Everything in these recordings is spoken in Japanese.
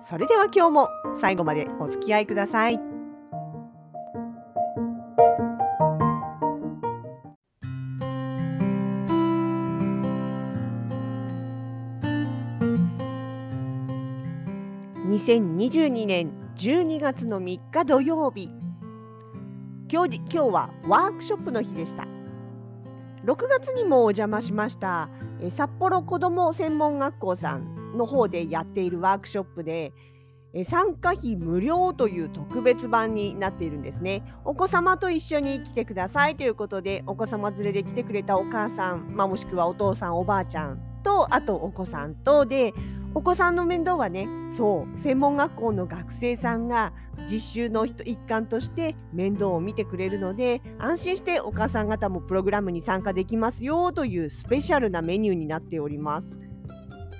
それでは今日も最後までお付き合いください。2022年12月の3日土曜日今日今日はワークショップの日でした。6月にもお邪魔しました札幌子ども専門学校さん。の方でやっているワークショップで参加費無料という特別版になっているんですねお子様と一緒に来てくださいということでお子様連れで来てくれたお母さん、まあ、もしくはお父さんおばあちゃんとあとお子さんとでお子さんの面倒はねそう専門学校の学生さんが実習の一環として面倒を見てくれるので安心してお母さん方もプログラムに参加できますよというスペシャルなメニューになっております。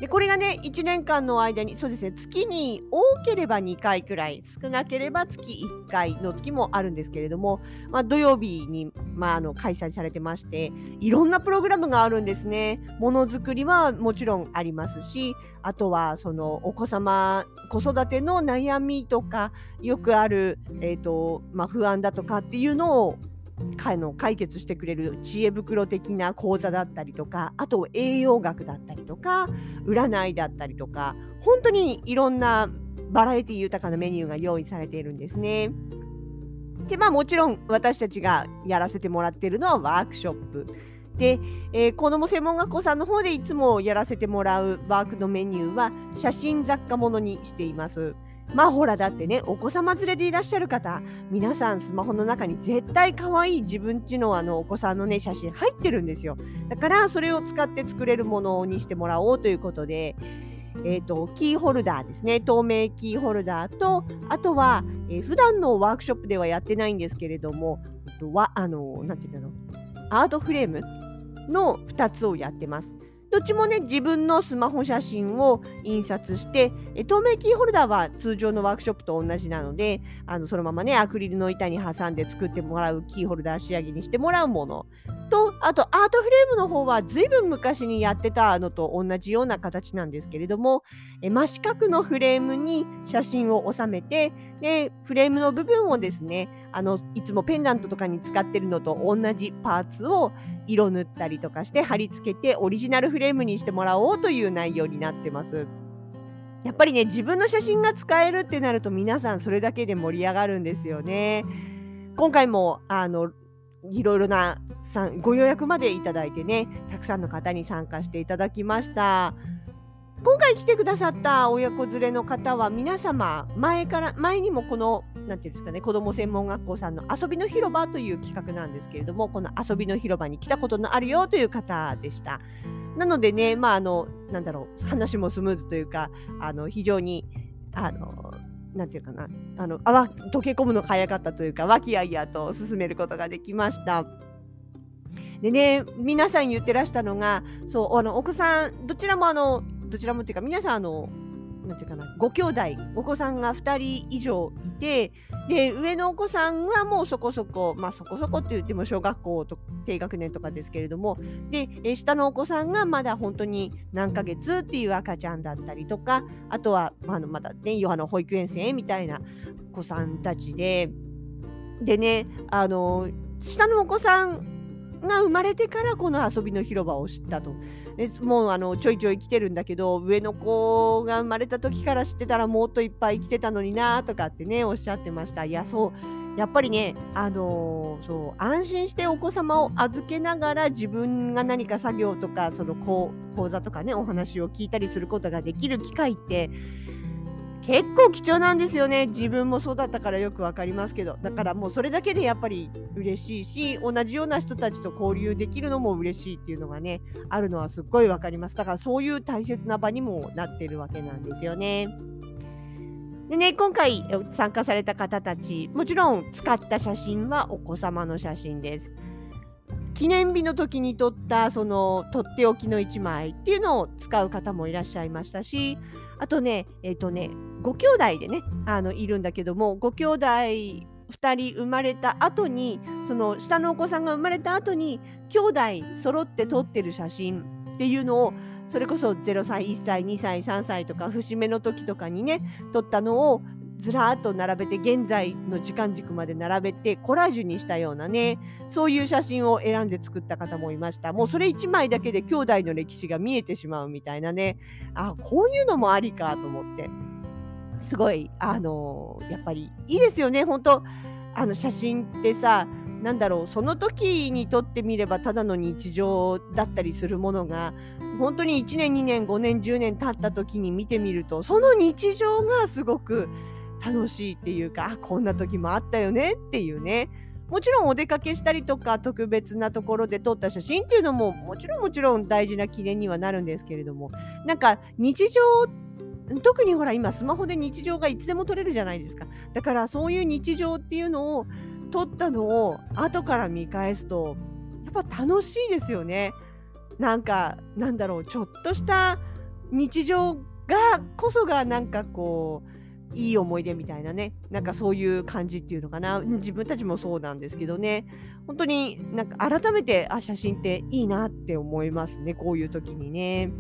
でこれがね1年間の間にそうですね月に多ければ2回くらい少なければ月1回の月もあるんですけれども、まあ、土曜日に、まあ、あの開催されてましていろんなプログラムがあるんですね。ものづくりはもちろんありますしあとはそのお子様子育ての悩みとかよくある、えーとまあ、不安だとかっていうのをの解決してくれる知恵袋的な講座だったりとかあと栄養学だったりとか占いだったりとか本当にいろんなバラエティ豊かなメニューが用意されているんですね。でまあもちろん私たちがやらせてもらっているのはワークショップ。で、えー、子ども専門学校さんの方でいつもやらせてもらうワークのメニューは写真雑貨ものにしています。まあほらだってねお子様連れでいらっしゃる方皆さんスマホの中に絶対可愛い自分ちのあのお子さんのね写真入ってるんですよ。だからそれを使って作れるものにしてもらおうということでえーと、キーホルダーですね。透明キーホルダーとあとは、えー、普段のワークショップではやってないんですけれどもわあのなんていうのアートフレームの2つをやってます。どっちもね自分のスマホ写真を印刷して透明キーホルダーは通常のワークショップと同じなのであのそのままねアクリルの板に挟んで作ってもらうキーホルダー仕上げにしてもらうもの。とあとアートフレームの方はずいぶん昔にやってたのと同じような形なんですけれども真四角のフレームに写真を収めてでフレームの部分をですねあのいつもペンダントとかに使ってるのと同じパーツを色塗ったりとかして貼り付けてオリジナルフレームにしてもらおうという内容になってます。やっぱりね自分の写真が使えるってなると皆さんそれだけで盛り上がるんですよね。今回もあのいろいろなご予約までいただいてねたくさんの方に参加していただきました。今回来てくださった親子連れの方は皆様前から前にもこのなんていうんですかね子ども専門学校さんの遊びの広場という企画なんですけれどもこの遊びの広場に来たことのあるよという方でした。なのでねまああのなんだろう話もスムーズというかあの非常にあのなんていうかなあのあわ溶け込むのが早かったというか和気あいあいと進めることができました。でね皆さん言ってらしたのがそうあのお子さんどちらもあのどちらもっていうか皆さんあのなんていうかなご兄弟お子さんが2人以上いてで上のお子さんはもうそこそこまあそこそこって言っても小学校と低学年とかですけれどもで下のお子さんがまだ本当に何ヶ月っていう赤ちゃんだったりとかあとは、まあ、まだねヨハの保育園生みたいな子さんたちででねあの下のお子さんが生まれてからこの遊びの広場を知ったと。もうあのちょいちょい来てるんだけど上の子が生まれた時から知ってたらもっといっぱい来てたのになとかってねおっしゃってました。いやそうやっぱりね、あのー、そう安心してお子様を預けながら自分が何か作業とかその講座とかねお話を聞いたりすることができる機会って結構貴重なんですよね自分もそうだったからよく分かりますけどだからもうそれだけでやっぱり嬉しいし同じような人たちと交流できるのも嬉しいっていうのがねあるのはすっごい分かりますだからそういう大切な場にもなってるわけなんですよね。でね、今回参加された方たち、もちろん使った写真はお子様の写真です。記念日の時に撮ったそのとっておきの1枚っていうのを使う方もいらっしゃいましたし、あとね、えっ、ー、とね、ご兄弟でね、あのいるんだけども、ご兄弟2人生まれた後に、その下のお子さんが生まれた後に、兄弟揃って撮ってる写真っていうのをそれこそ0歳1歳2歳3歳とか節目の時とかにね撮ったのをずらーっと並べて現在の時間軸まで並べてコラージュにしたようなねそういう写真を選んで作った方もいました。もうそれ1枚だけで兄弟の歴史が見えてしまうみたいなね。あこういうのもありかと思って。すごいあのー、やっぱりいいですよね。本当あの写真ってさなんだろうその時にとってみればただの日常だったりするものが本当に1年2年5年10年経った時に見てみるとその日常がすごく楽しいっていうかこんな時もあったよねっていうね。もちろんお出かけしたりとか特別なところで撮った写真っていうのももちろんもちろん大事な記念にはなるんですけれども。なんか日常特にほら今スマホで日常がいつでも撮れるじゃないですか。だからそういう日常っていうのを撮ったのを後から見返すとやっぱ楽しいですよね。なんかなんだろうちょっとした日常がこそがなんかこういい思い出みたいなねなんかそういう感じっていうのかな。自分たちもそうなんですけどね。本当になんか改めてあ写真っていいなって思いますね。こういう時にね。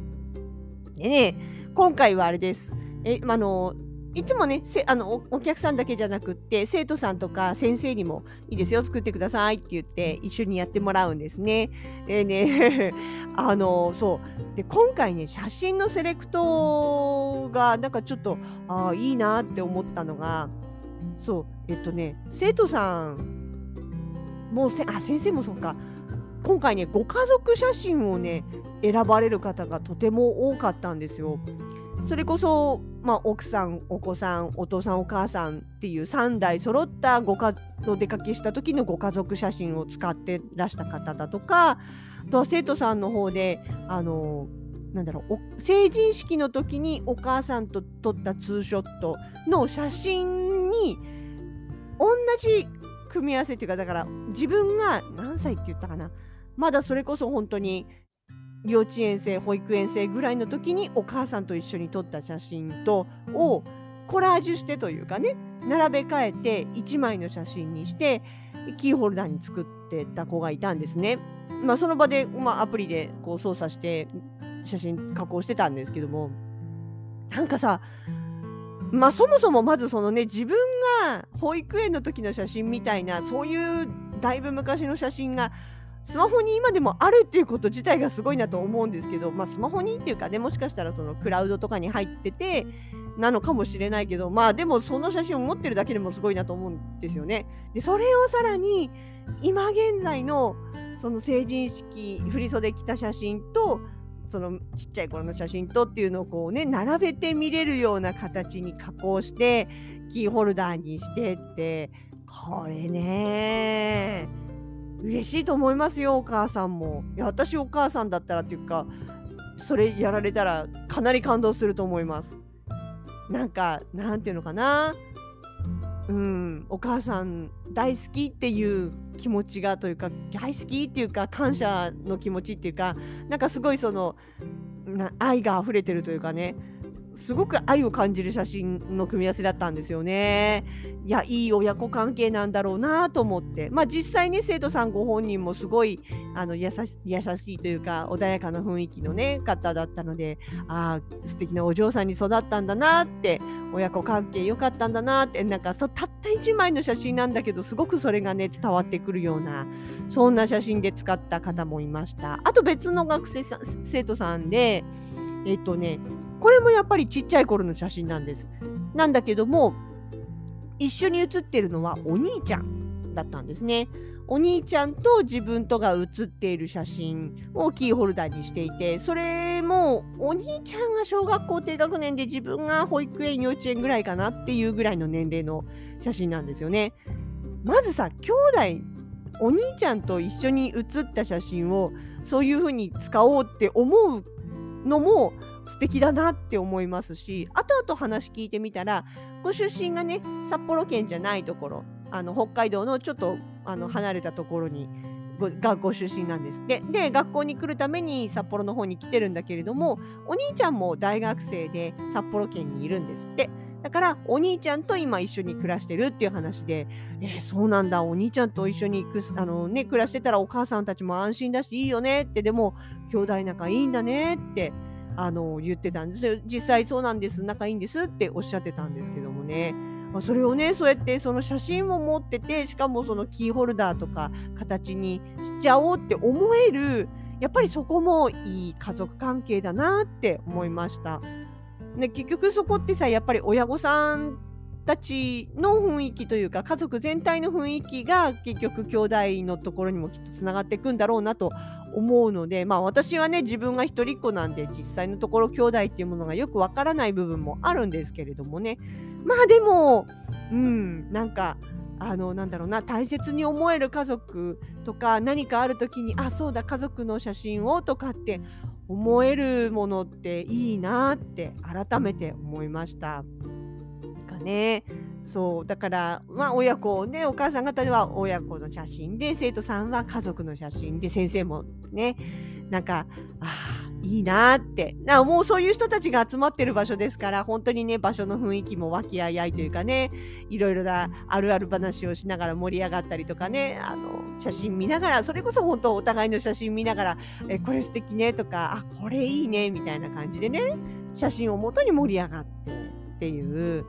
でね今回はあれです。えあのいつもねあのお客さんだけじゃなくって生徒さんとか先生にもいいですよ作ってくださいって言って一緒にやってもらうんですね。でね あのそう。で今回ね写真のセレクトがなんかちょっとあいいなって思ったのがそう。えっとね生徒さんもうせあ先生もそうか。今回ねご家族写真をね選ばれる方がとても多かったんですよ。それこそ、まあ、奥さんお子さんお父さんお母さんっていう3代揃ったご家お出かけした時のご家族写真を使ってらした方だとかあとは生徒さんの方であのなんだろう成人式の時にお母さんと撮ったツーショットの写真に同じ組み合わせっていうかだから自分が何歳って言ったかな。まだそれこそ本当に幼稚園生保育園生ぐらいの時にお母さんと一緒に撮った写真とをコラージュしてというかね並べ替えて1枚の写真にしてキーホルダーに作ってた子がいたんですね。まあ、その場で、まあ、アプリでこう操作して写真加工してたんですけどもなんかさまあそもそもまずそのね自分が保育園の時の写真みたいなそういうだいぶ昔の写真がスマホに今でもあるっていうこと自体がすごいなと思うんですけど、まあ、スマホにっていうかねもしかしたらそのクラウドとかに入っててなのかもしれないけどまあでもその写真を持ってるだけでもすごいなと思うんですよね。でそれをさらに今現在のその成人式振り袖着た写真とそのちっちゃい頃の写真とっていうのをこうね並べて見れるような形に加工してキーホルダーにしてってこれね嬉しいと思いますよお母さんも。いや私お母さんだったらっていうかそれやられたらかなり感動すると思います。なんかなんていうのかな。うんお母さん大好きっていう気持ちがというか大好きっていうか感謝の気持ちっていうかなんかすごいその愛が溢れてるというかね。すごく愛を感じる写真の組み合わせだったんですよね。いやいい親子関係なんだろうなと思ってまあ実際ね生徒さんご本人もすごいあの優し優しいというか穏やかな雰囲気のね方だったのでああ素敵なお嬢さんに育ったんだなって親子関係良かったんだなってなんかそたった1枚の写真なんだけどすごくそれがね伝わってくるようなそんな写真で使った方もいました。あと別の学生さ生徒さんでえっとねこれもやっぱりちっちゃい頃の写真なんです。なんだけども一緒に写ってるのはお兄ちゃんだったんですね。お兄ちゃんと自分とが写っている写真をキーホルダーにしていてそれもお兄ちゃんが小学校低学年で自分が保育園幼稚園ぐらいかなっていうぐらいの年齢の写真なんですよね。まずさ兄弟お兄ちゃんと一緒に写った写真をそういう風に使おうって思うのも素敵だなって思いますし後々話聞いてみたらご出身がね札幌県じゃないところあの北海道のちょっとあの離れたところに学校出身なんです。ってで学校に来るために札幌の方に来てるんだけれどもお兄ちゃんも大学生で札幌県にいるんですって。だからお兄ちゃんと今一緒に暮らしてるっていう話で、えー、そうなんだ。お兄ちゃんと一緒にくあの、ね、暮らしてたらお母さんたちも安心だしいいよねって。でも兄弟仲いいんだねってあの言ってたんです実際そうなんです仲いいんですっておっしゃってたんですけどもね。まあ、それをねそうやってその写真を持っててしかもそのキーホルダーとか形にしちゃおうって思えるやっぱりそこもいい家族関係だなって思いました。で結局そこってさやっぱり親御さんたちの雰囲気というか家族全体の雰囲気が結局兄弟のところにもきっとつながっていくんだろうなと思うのでまあ私はね自分が一人っ子なんで実際のところ兄弟っていうものがよくわからない部分もあるんですけれどもねまあでもうんなんかあのなんだろうな大切に思える家族とか何かある時にあそうだ家族の写真をとかって思えるものっていいなって改めて思いました。ね。そうだからまあ親子ねお母さん方は親子の写真で生徒さんは家族の写真で先生もねなんかああいいなってなもうそういう人たちが集まってる場所ですから本当にね場所の雰囲気も和気あいあいというかねいろいろなあるある話をしながら盛り上がったりとかねあの写真見ながらそれこそ本当お互いの写真見ながらえこれ素敵ねとかあこれいいねみたいな感じでね写真をもとに盛り上がってっていう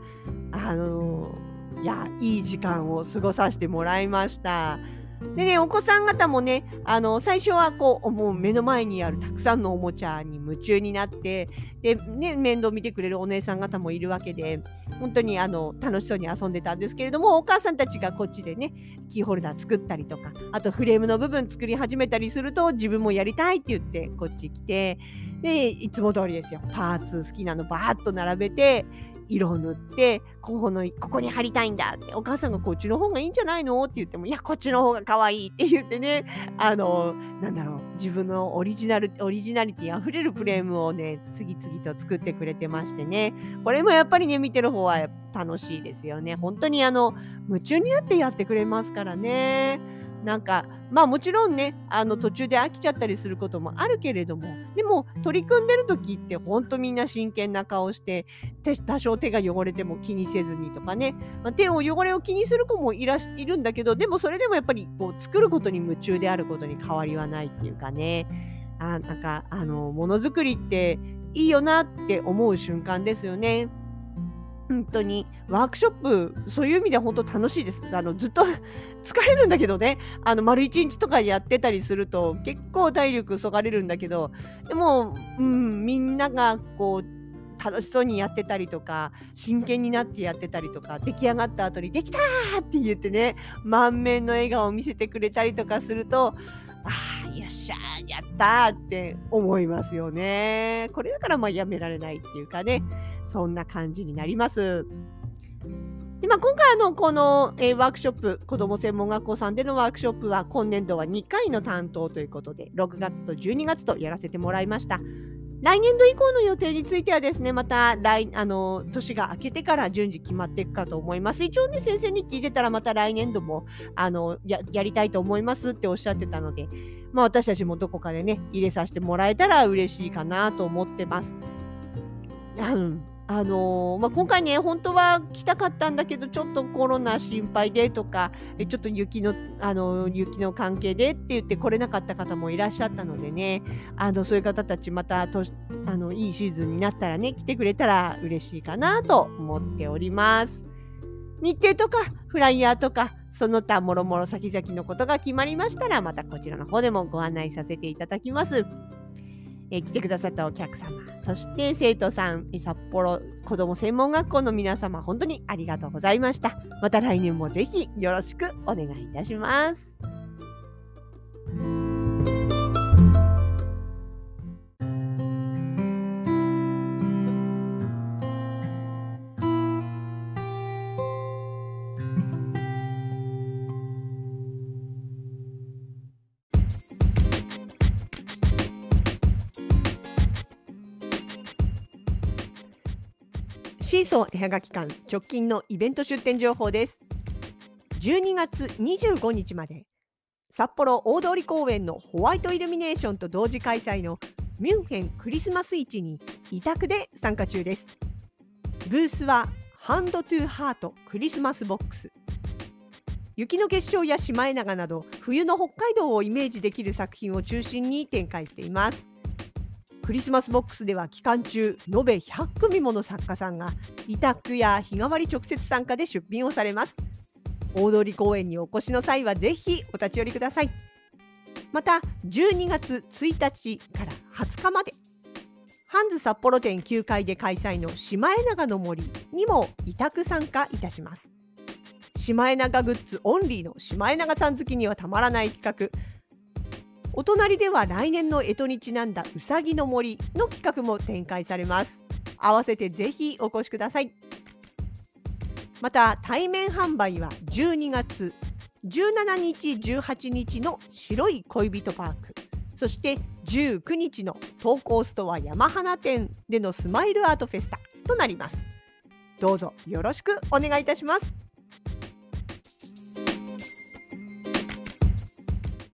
あのいやいい時間を過ごさせてもらいました。でね、お子さん方もね、あの、最初はこう、もう目の前にあるたくさんのおもちゃに夢中になって、で、ね、面倒見てくれるお姉さん方もいるわけで、本当にあの、楽しそうに遊んでたんですけれども、お母さんたちがこっちでね、キーホルダー作ったりとか、あとフレームの部分作り始めたりすると、自分もやりたいって言って、こっち来て、で、いつも通りですよ。パーツ好きなのバーッと並べて、色を塗ってここのここに貼りたいんだってお母さんがこっちの方がいいんじゃないの？って言ってもいやこっちの方が可愛いって言ってねあのなんだろう自分のオリジナルオリジナリティあふれるフレームをね次々と作ってくれてましてね。これもやっぱりね見てる方は楽しいですよね。本当にあの夢中になってやってくれますからね。なんかまあもちろんねあの途中で飽きちゃったりすることもあるけれどもでも取り組んでる時ってほんとみんな真剣な顔して多少手が汚れても気にせずにとかね、まあ、手を汚れを気にする子もいらいるんだけどでもそれでもやっぱりこう作ることに夢中であることに変わりはないっていうかね。あなんかあのものづくりっていいよなって思う瞬間ですよね。本当にワークショップそういう意味では本当楽しいです。あのずっと 疲れるんだけどねあの丸一日とかやってたりすると結構体力そがれるんだけどでも、うん、みんながこう楽しそうにやってたりとか真剣になってやってたりとか出来上がった後に「できた!」って言ってね満面の笑顔を見せてくれたりとかするとああよっしゃやったって思いますよね。これだからまあやめられないっていうかねそんな感じになります。でまあ、今回のこの、えー、ワークショップ子ども専門学校さんでのワークショップは今年度は2回の担当ということで6月と12月とやらせてもらいました。来年度以降の予定についてはですね、また来、あの、年が明けてから順次決まっていくかと思います。一応ね、先生に聞いてたらまた来年度も、あの、や、りたいと思いますっておっしゃってたので、まあ私たちもどこかでね、入れさせてもらえたら嬉しいかなと思ってます。うん。あのー、まあ、今回ね、本当は来たかったんだけど、ちょっとコロナ心配でとか、えちょっと雪の、あの、雪の関係でって言って来れなかった方もいらっしゃったのでね、あの、そういう方たちまたとあの、いいシーズンになったらね、来てくれたら嬉しいかなと思っております。日程とか、フライヤーとか、その他もろもろ先々のことが決まりましたら、またこちらの方でもご案内させていただきます。え来てくださったお客様、そして生徒さん、札幌子ども専門学校の皆様、本当にありがとうございました。また来年もぜひよろしくお願いいたします。シーソー絵はがき館直近のイベント出店情報です。12月25日まで札幌大通公園のホワイトイルミネーションと同時開催のミュンヘンクリスマス市に委託で参加中です。ブースはハンドトゥーハートクリスマスボックス。雪の結晶やシマエナガなど冬の北海道をイメージできる作品を中心に展開しています。クリスマスボックスでは期間中延べ100組もの作家さんが委託や日替わり直接参加で出品をされます。大通公園にお越しの際はぜひお立ち寄りください。また12月1日から20日までハンズ札幌店9階で開催のシマエナガの森にも委託参加いたします。シマエナガグッズオンリーのシマエナガさん好きにはたまらない企画お隣では来年の干支にちなんだうさぎの森の企画も展開されます。合わせてぜひお越しください。また対面販売は12月17日18日の白い恋人パークそして19日の投稿ストア山花店でのスマイルアートフェスタとなります。どうぞよろしくお願いいたします。